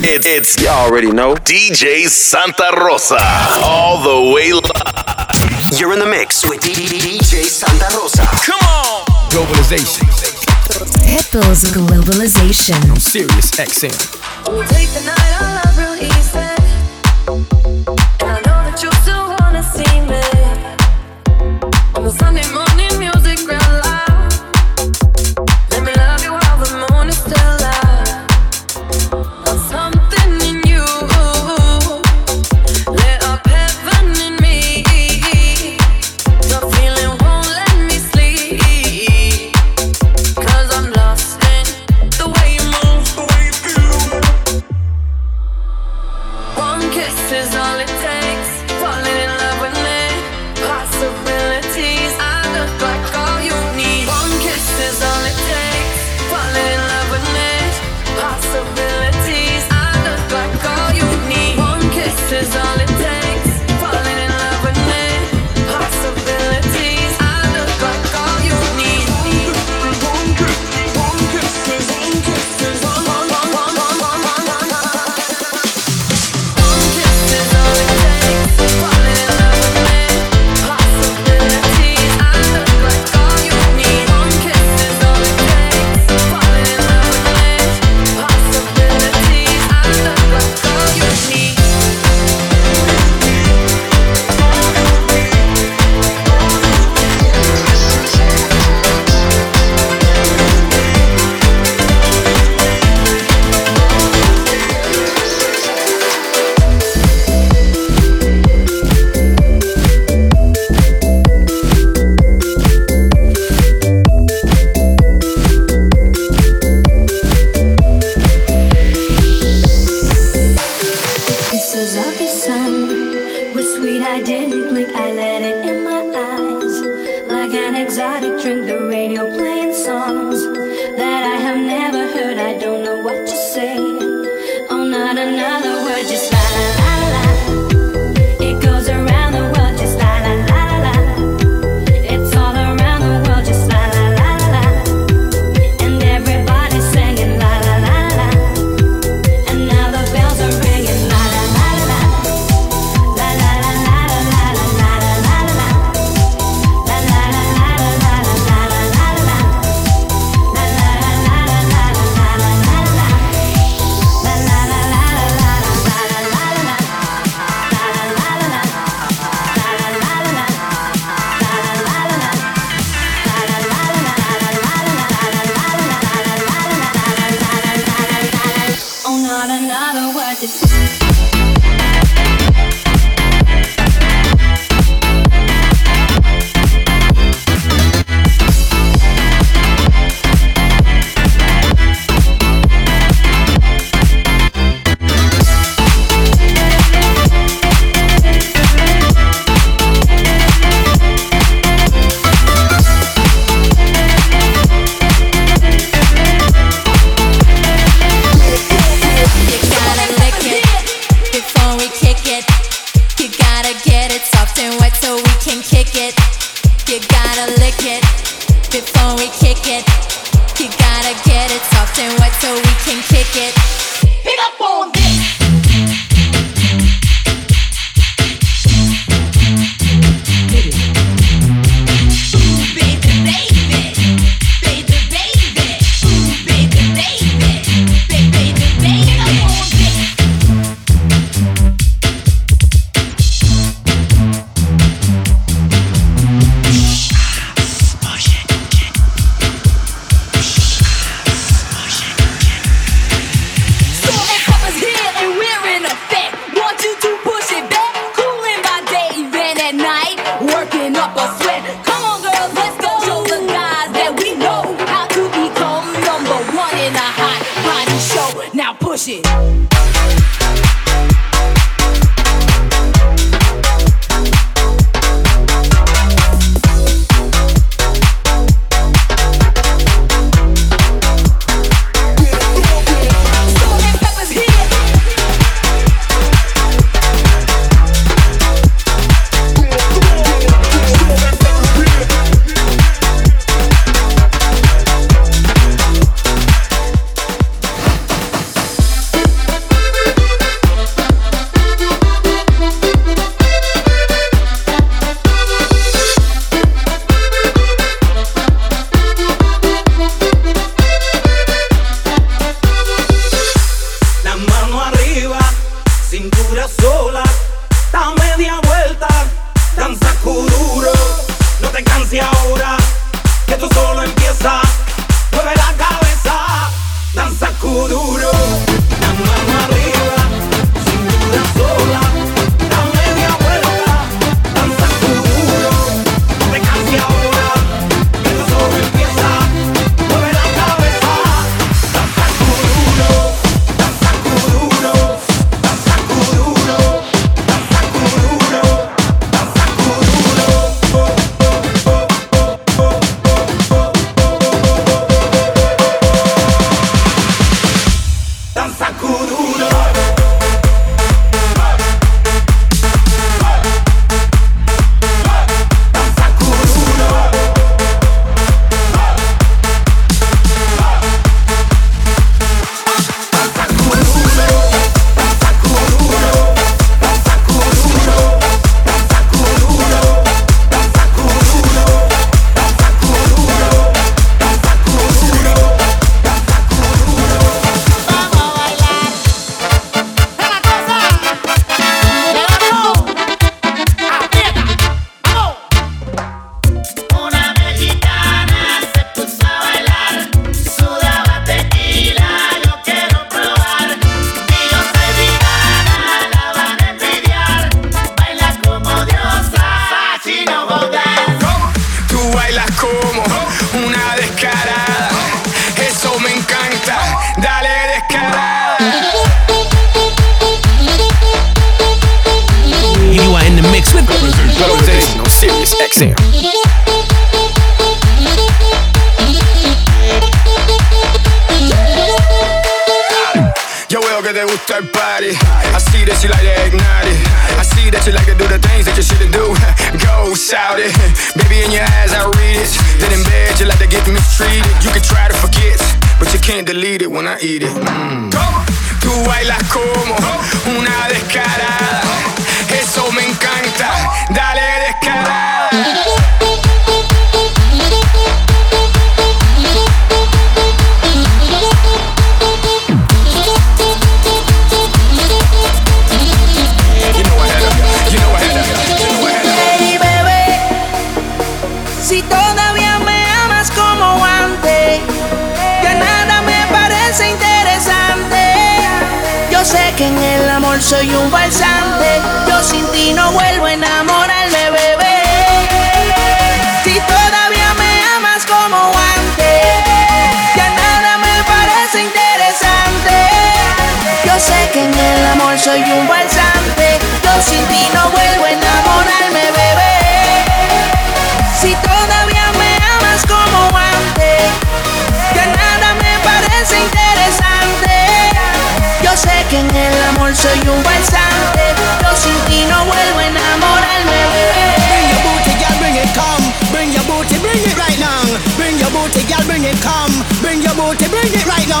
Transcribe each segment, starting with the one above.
It's, it's y'all already know DJ Santa Rosa all the way live. You're in the mix with DJ Santa Rosa. Come on, globalization. Pitbull's globalization. On Sirius XM. take the night all I know that you still wanna see me on Sunday morning.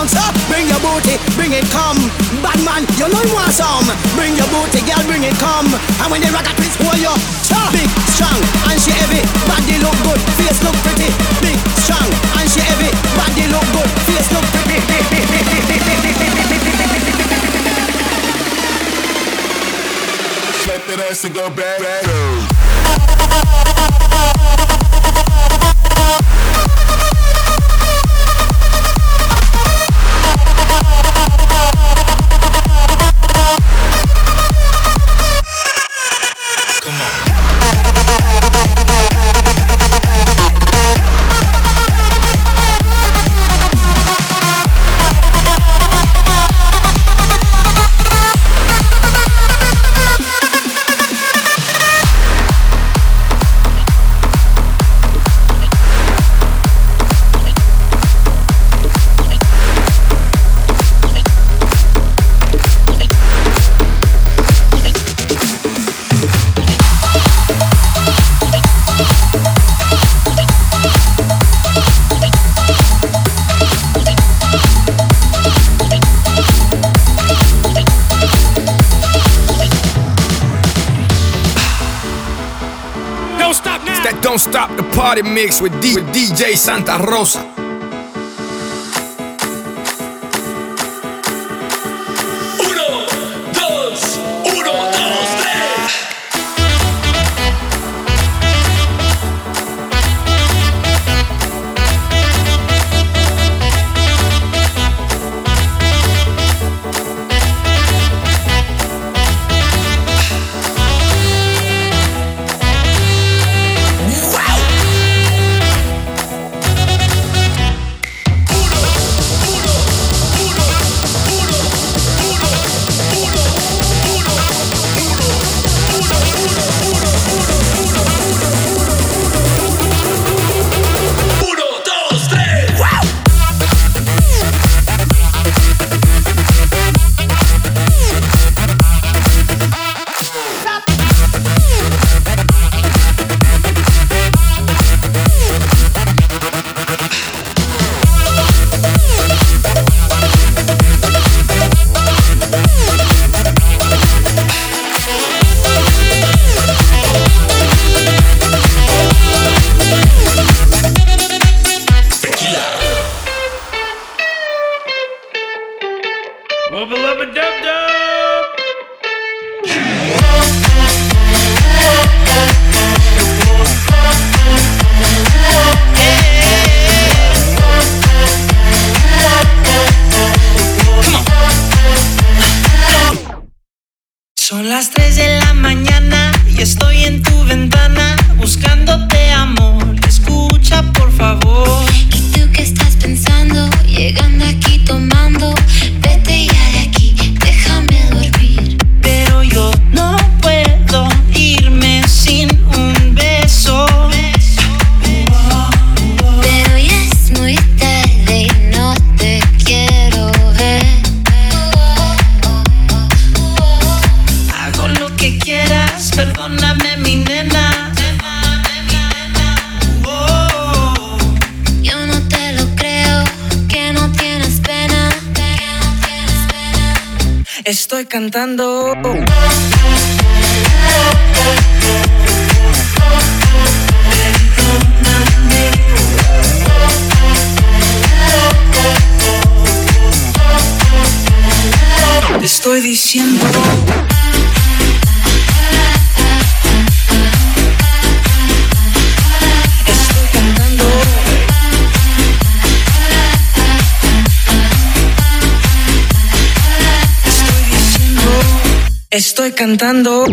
down, bring your booty, bring it come. Bad man, you know you want some. Bring your booty, girl, bring it come. And when the rocket please hold you, so big, strong, and she heavy. Body look good, face look pretty. Big, strong, and she heavy. Body look good, face look pretty. Slap that ass go back. back. party mix with, D- with DJ Santa Rosa. Son las 3 de la mañana y estoy en tu ventana buscándote amor. Escucha por favor. Cantando. Estoy diciendo. Estoy cantando.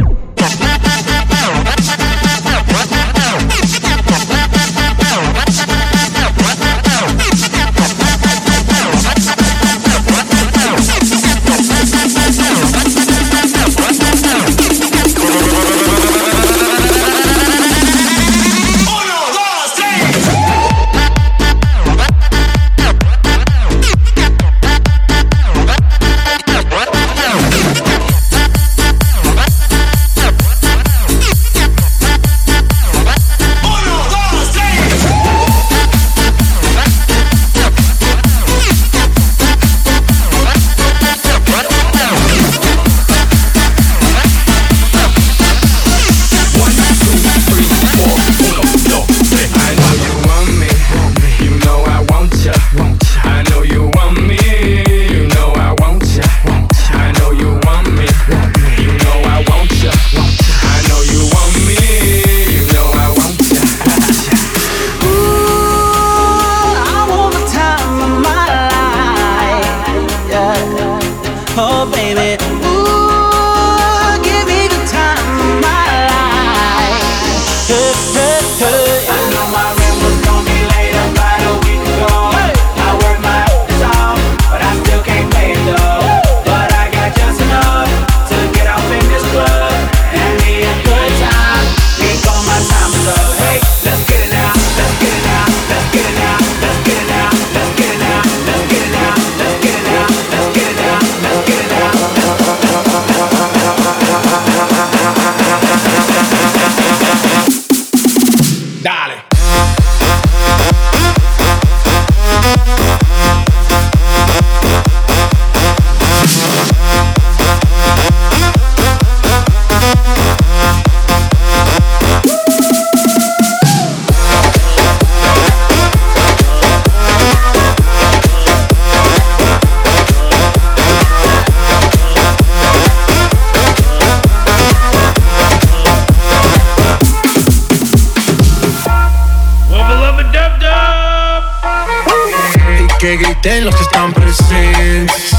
Griten los que están presentes.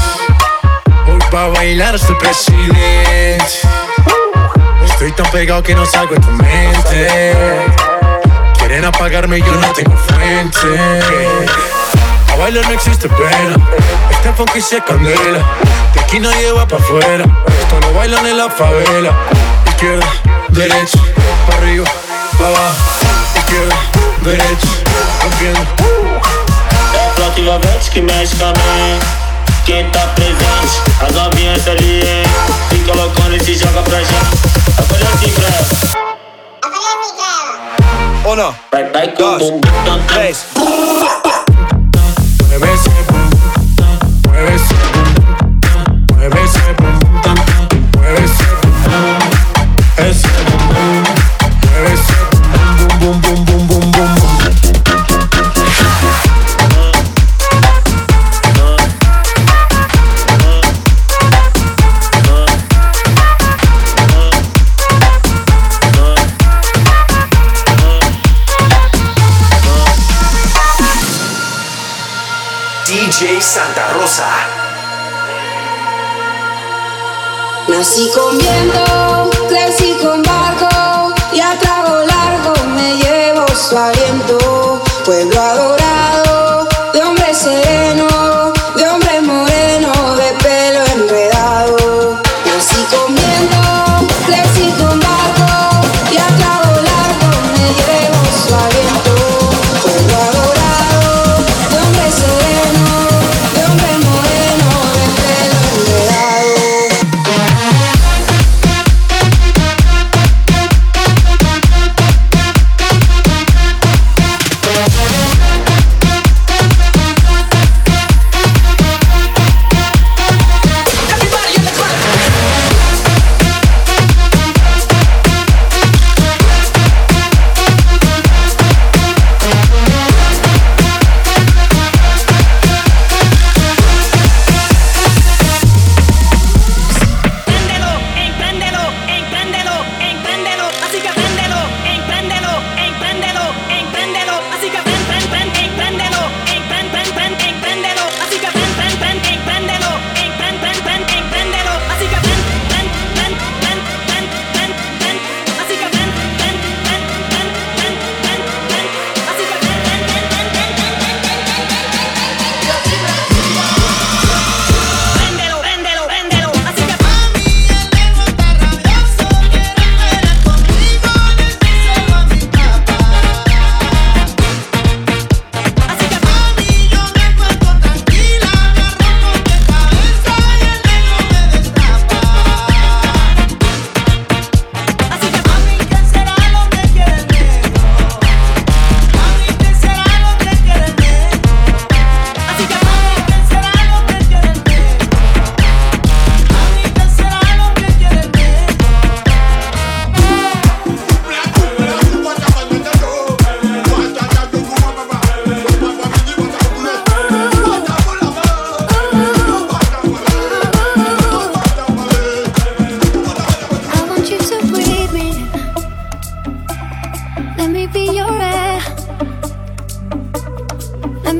Hoy pa' bailar estoy presidente. Estoy tan pegado que no salgo de tu mente. Quieren apagarme y yo no tengo fuente. A bailar no existe pena. Este funky se candela. De aquí nadie va pa' afuera. Esto lo bailan en la favela. Izquierda, derecha, pa' arriba, pa' abajo. Izquierda, derecha, rompiendo. É flota envolvente que mexe com a mente Quem tá presente, as novinhas ali, hein Fica loucona e se joga pra gente Eu falei assim pra ela Uno, Vai, vai com o dos, bumbum tam, Nací con viento, crecí con barco y a trago largo me llevo su aliento.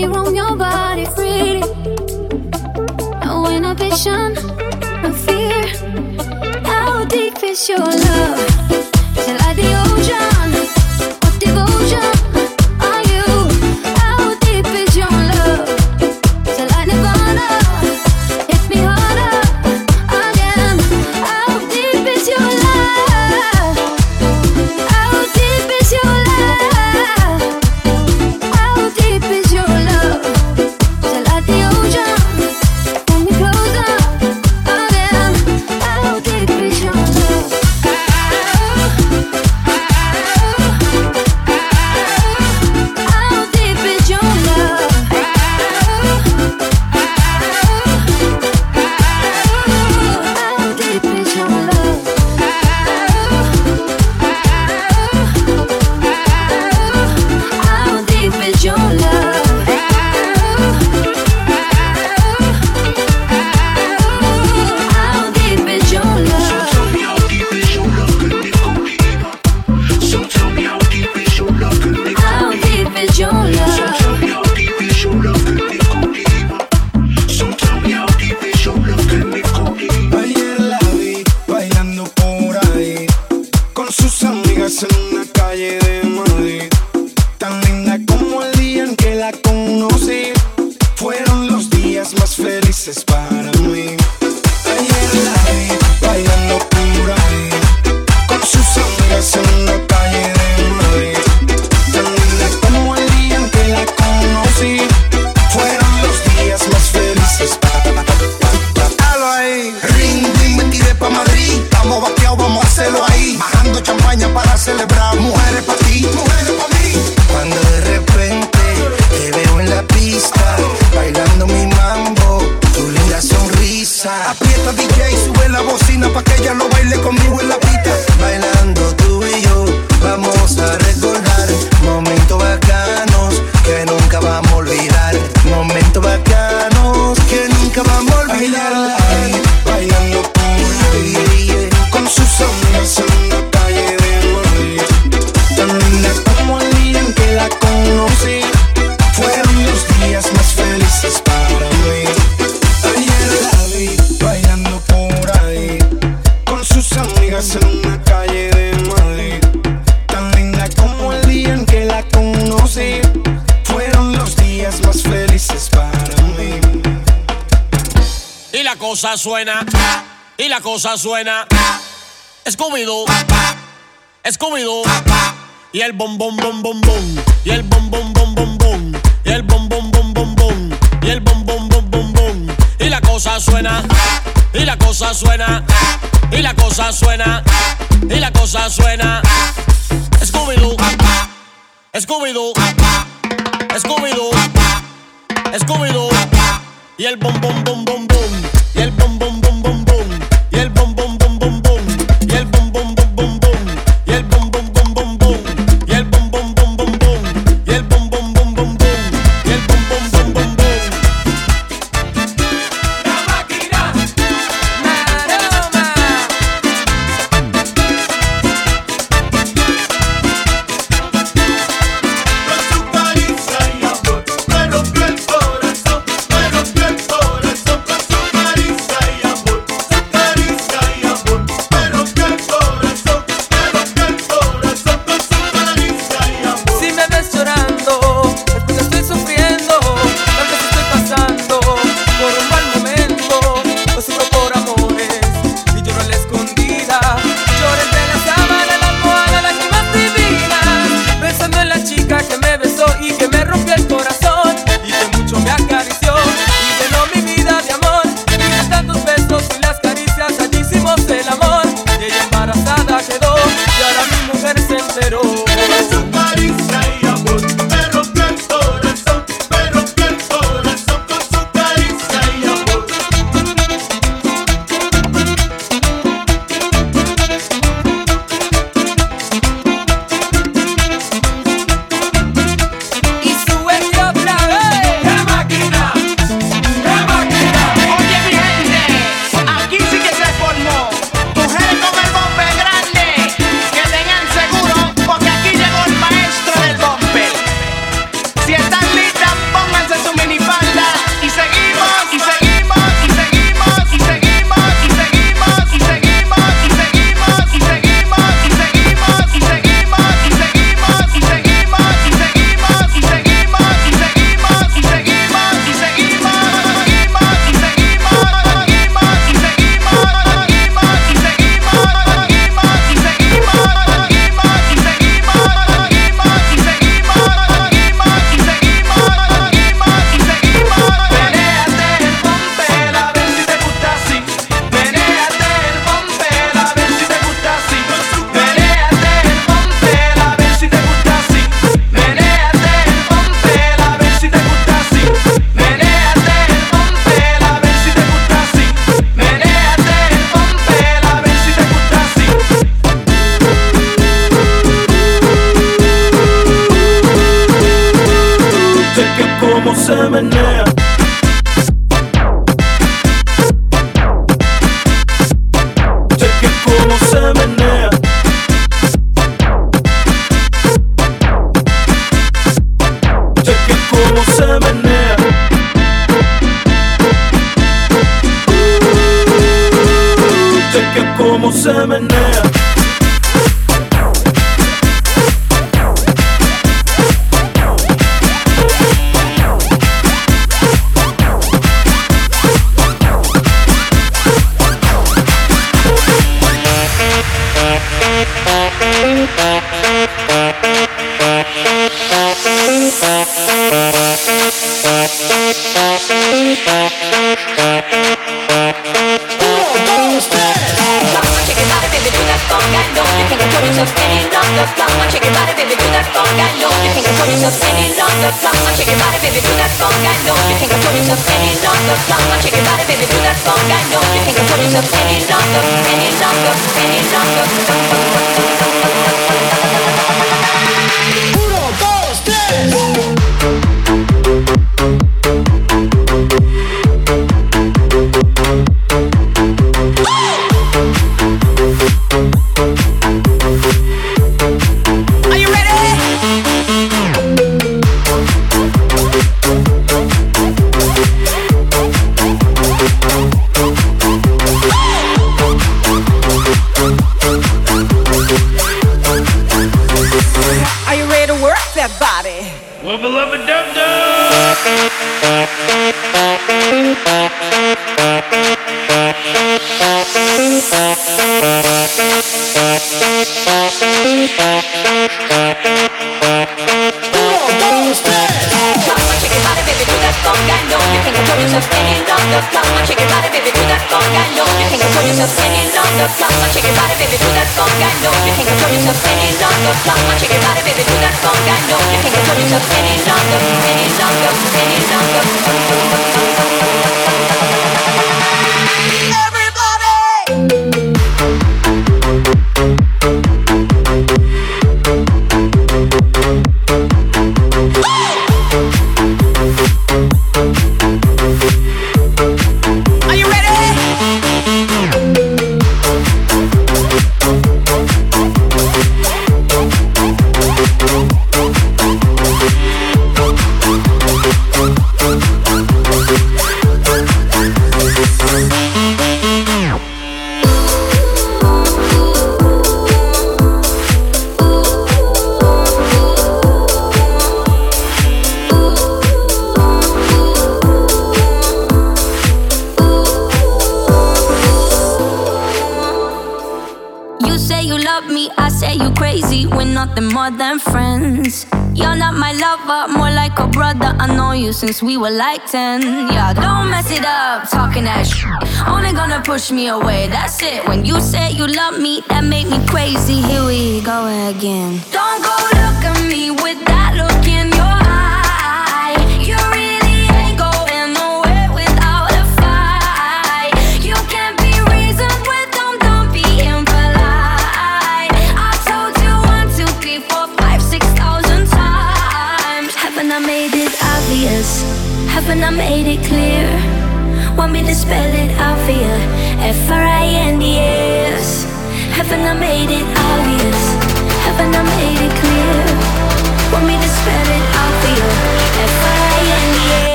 me roam your body freely. No inhibition, no fear. How deep is your love? Till I the ocean. Bajando champaña para celebrar. Mujeres para ti, mujeres para mí. Cuando de repente te veo en la pista, bailando mi mambo, tu linda sonrisa. Aprieta DJ, sube la bocina para que ella lo cosa suena. Y la cosa suena. Scooby-Doo. Y el bom bom bom bom bom. Y el bom bom bom bom bom. Y el bom bom bom bom bom. Y el bom bom bom bom bom. Y la cosa suena. Y la cosa suena. Y la cosa suena. Y la cosa suena. Scooby-Doo. Scooby-Doo. Y el bom bom bom bom bom. you were like 10. Yeah, don't mess it up, talking that shit. Only gonna push me away, that's it. When you say you love me, that made me crazy. Here we go again.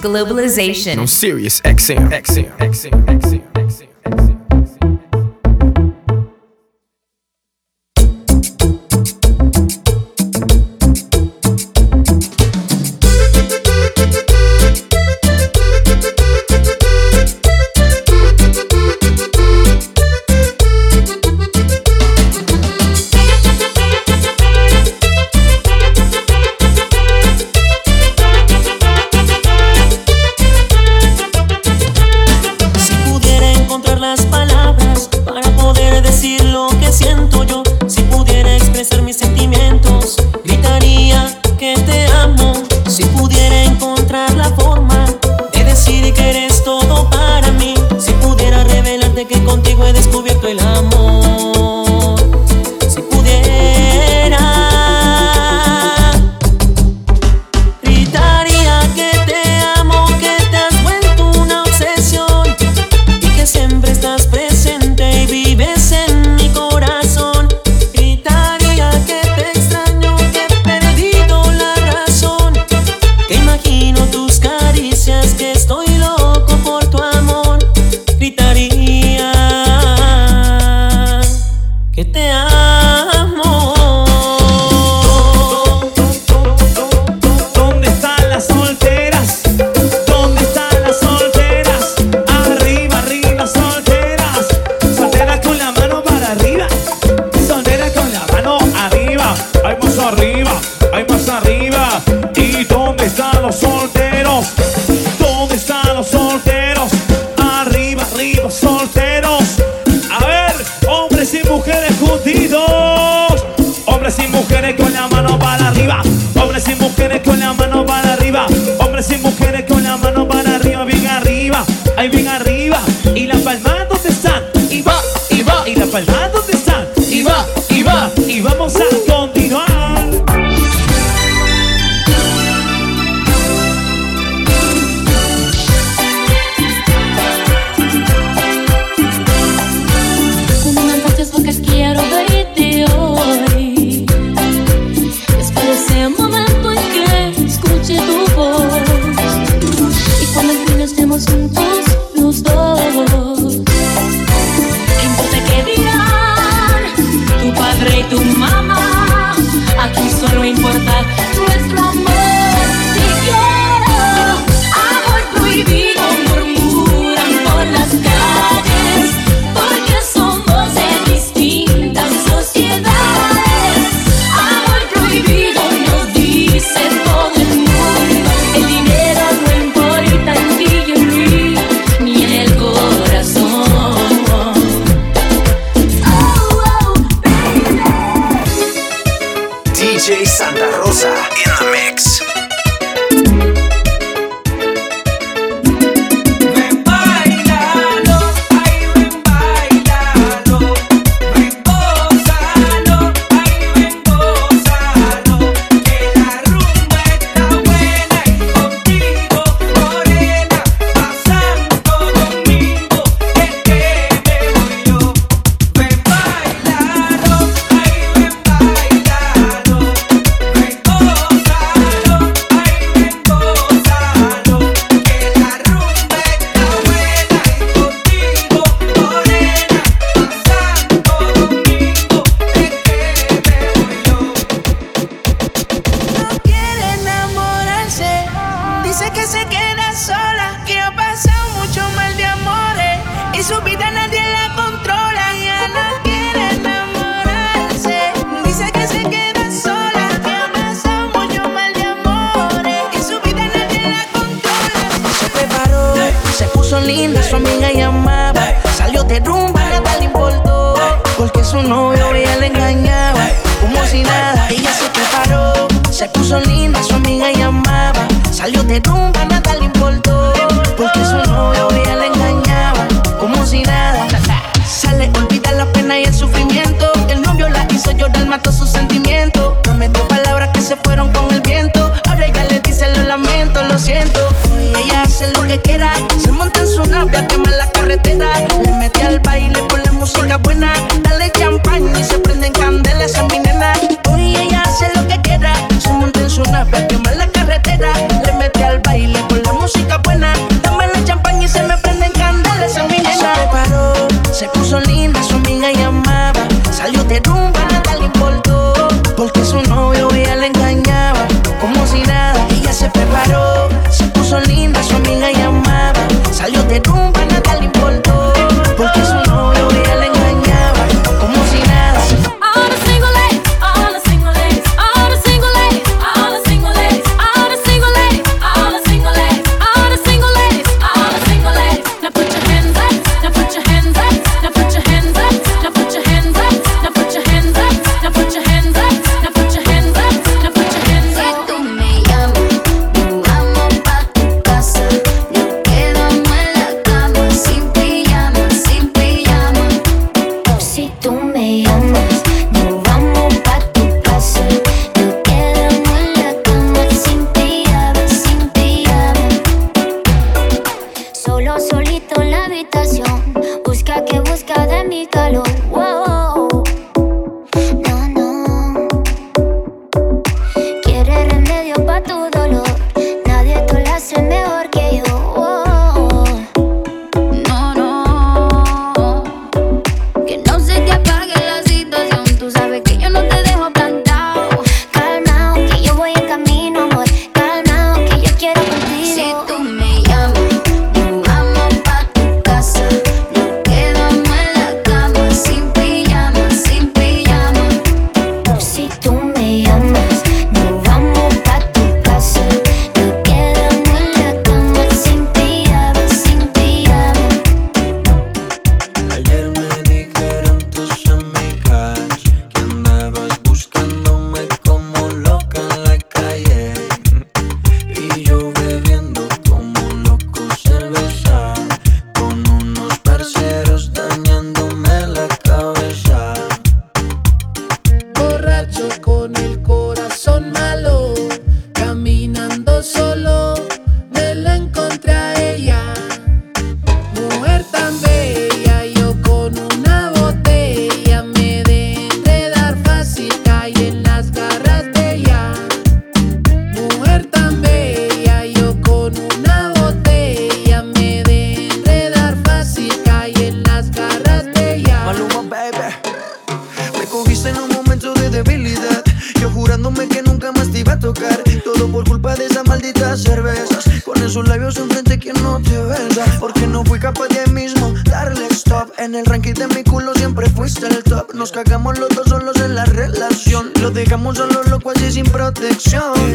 Globalization. On Sirius XM. XM. XM. XM. Protección.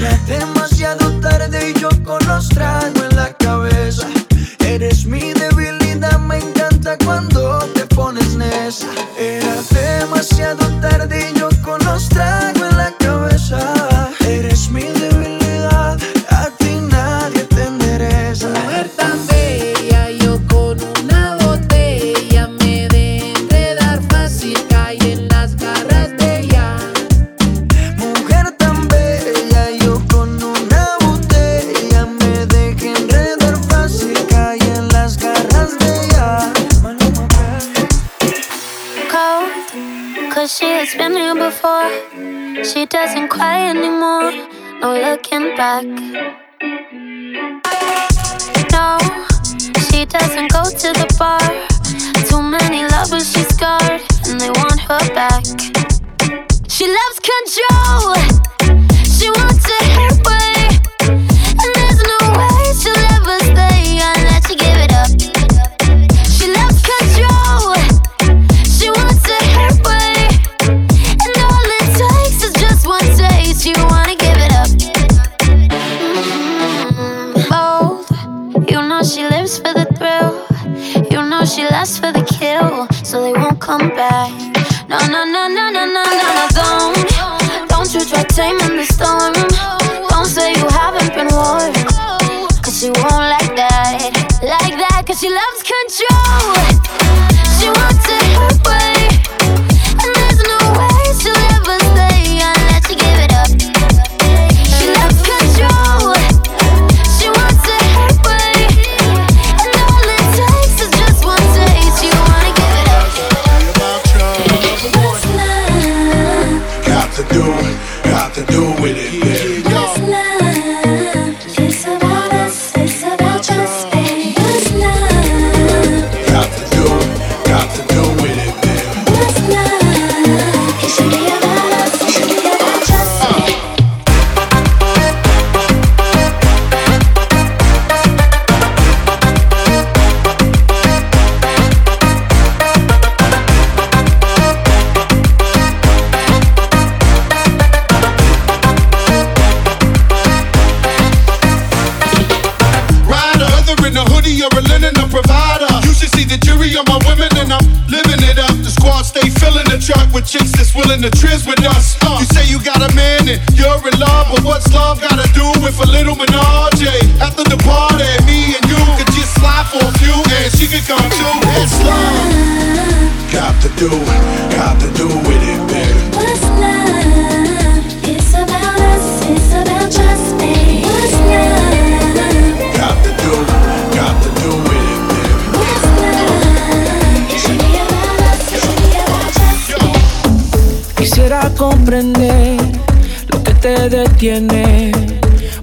No, no, no, no, no, no, no, don't. Don't you try taming the storm. That's willing with us. You say you got a man and you're in love, but what's love gotta do with a little menage? After the party, me and you could just slide for a few, and she could come too. It's love. Got to do, it, got to do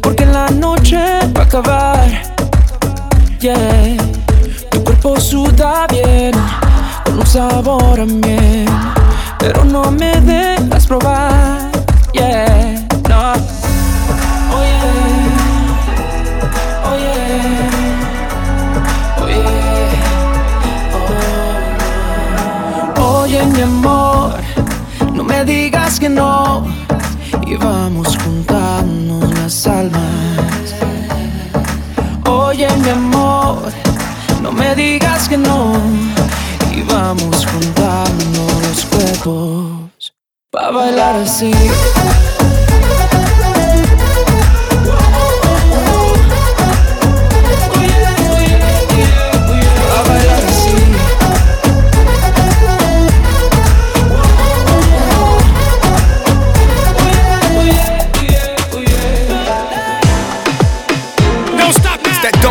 porque la noche va a acabar. Yeah, tu cuerpo suda bien, con un sabor a miel, pero no me dejas probar. Yeah, no. Oh yeah, oh yeah, oh yeah, oh. Oye mi amor. No me digas que no vamos juntando las almas. Oye, mi amor, no me digas que no y vamos juntando los cuerpos para bailar así.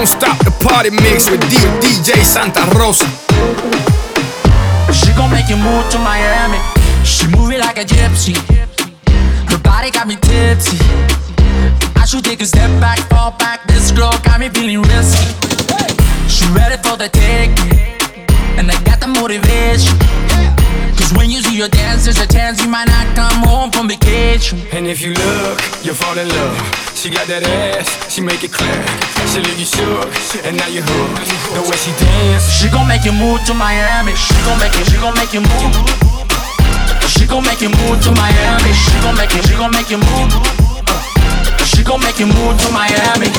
Stop the party mix with D- DJ Santa Rosa. She gon' make you move to Miami. She move it like a gypsy. Her body got me tipsy. I should take a step back, fall back. This girl got me feeling risky. She ready for the taking, and I got the motivation. Your dance, there's a chance you might not come home from vacation. And if you look, you'll fall in love. She got that ass, she make it clear. She leave you shook, and now you hooked. The way she dance, She gon' make you move to Miami. She gon' make you, she gon' make you move. She gon' make you move to Miami. She gon' make you, she gon' make you move. She gon' make you move to Miami.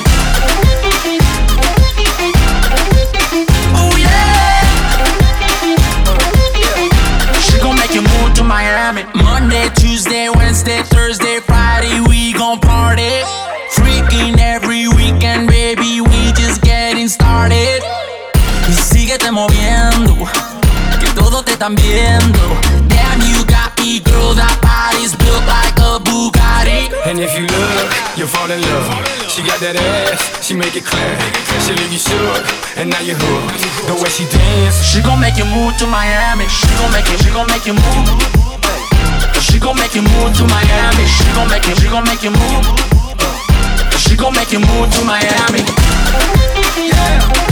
Move to Miami. Monday, Tuesday, Wednesday, Thursday, Friday, we gon' party. Freaking every weekend, baby, we just getting started. Y síguete moviendo, que todos te están viendo. And if you look, you'll fall in love. She got that ass, she make it clap. She leave you shook, and now you're hooked. The way she dance, She gon' make you move to Miami. She gon' make you, she gon' make you move. She gon' make you move to Miami. She gon' make you, she gon' make you move. She gon' make you move to Miami. Yeah.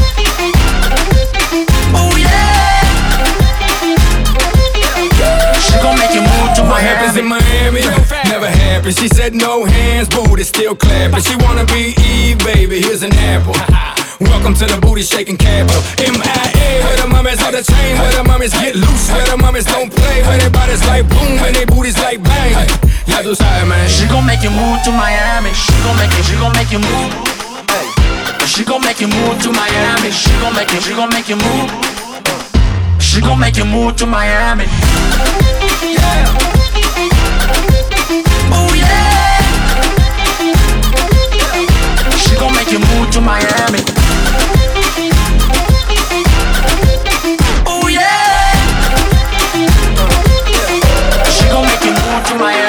She gon' make you move to What happens in Miami. Never happens. She said no hands, booty still clapping. She wanna be Eve, baby. Here's an apple. Welcome to the booty shaking capital. MIA, where the mummies on the chain, where the mummies get loose, where the mummies don't play, where their bodies like boom, and their booties like bang. Ya tú sabes, man. She gon' make you move to Miami. She gon' make you, she gon' make you move. She gon' make you move to Miami. She gon' make you, she gon' make you move. She gon' make you move to Miami. Yeah. Oh yeah. She gon' make you move to Miami. Oh yeah. She gon' make you move to Miami.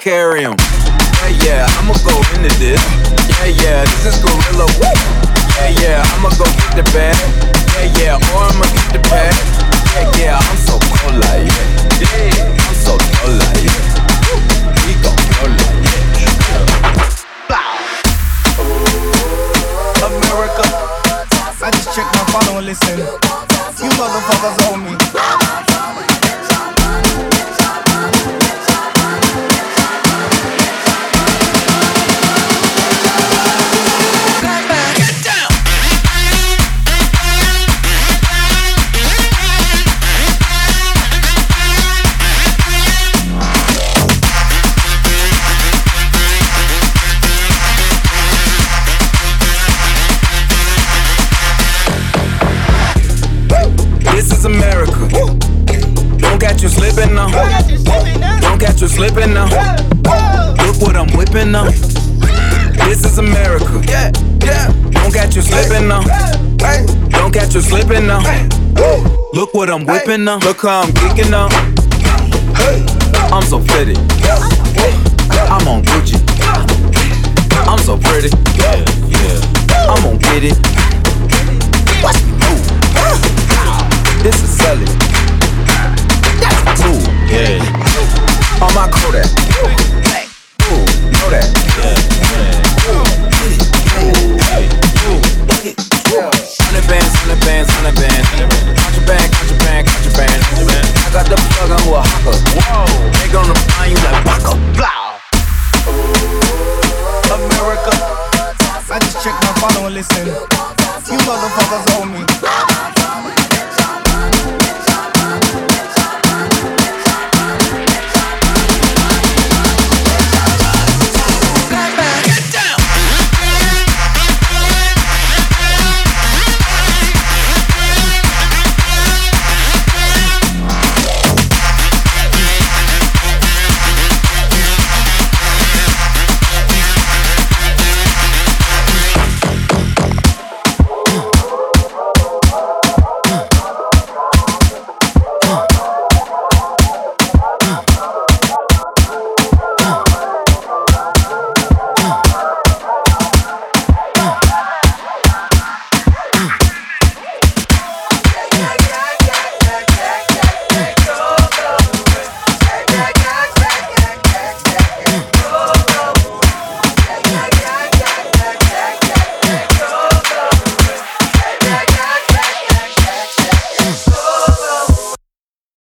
carry him. Yeah, yeah, I'ma go into this. Yeah, yeah, this is gorilla. Woo! Yeah, yeah, I'ma go get the bag. Yeah, yeah, or I'ma get the bag. Yeah, yeah, I'm This is America. Yeah, yeah. Don't catch you slipping now. Don't catch you slipping now. Look what I'm whipping now. Look how I'm kicking now. I'm so fitted. I'm on Gucci. I'm so pretty. Yeah, yeah. I'm gonna get it. What? Ooh. This is selling. That's cool. Yeah. On my Kodak. Ooh, know that. Yeah. Contraband, contraband, contraband, contraband, contraband. I got the plug on Oaxaca. Whoa, they gonna find you like Baka Blah. America, I just checked my phone and listen. You motherfuckers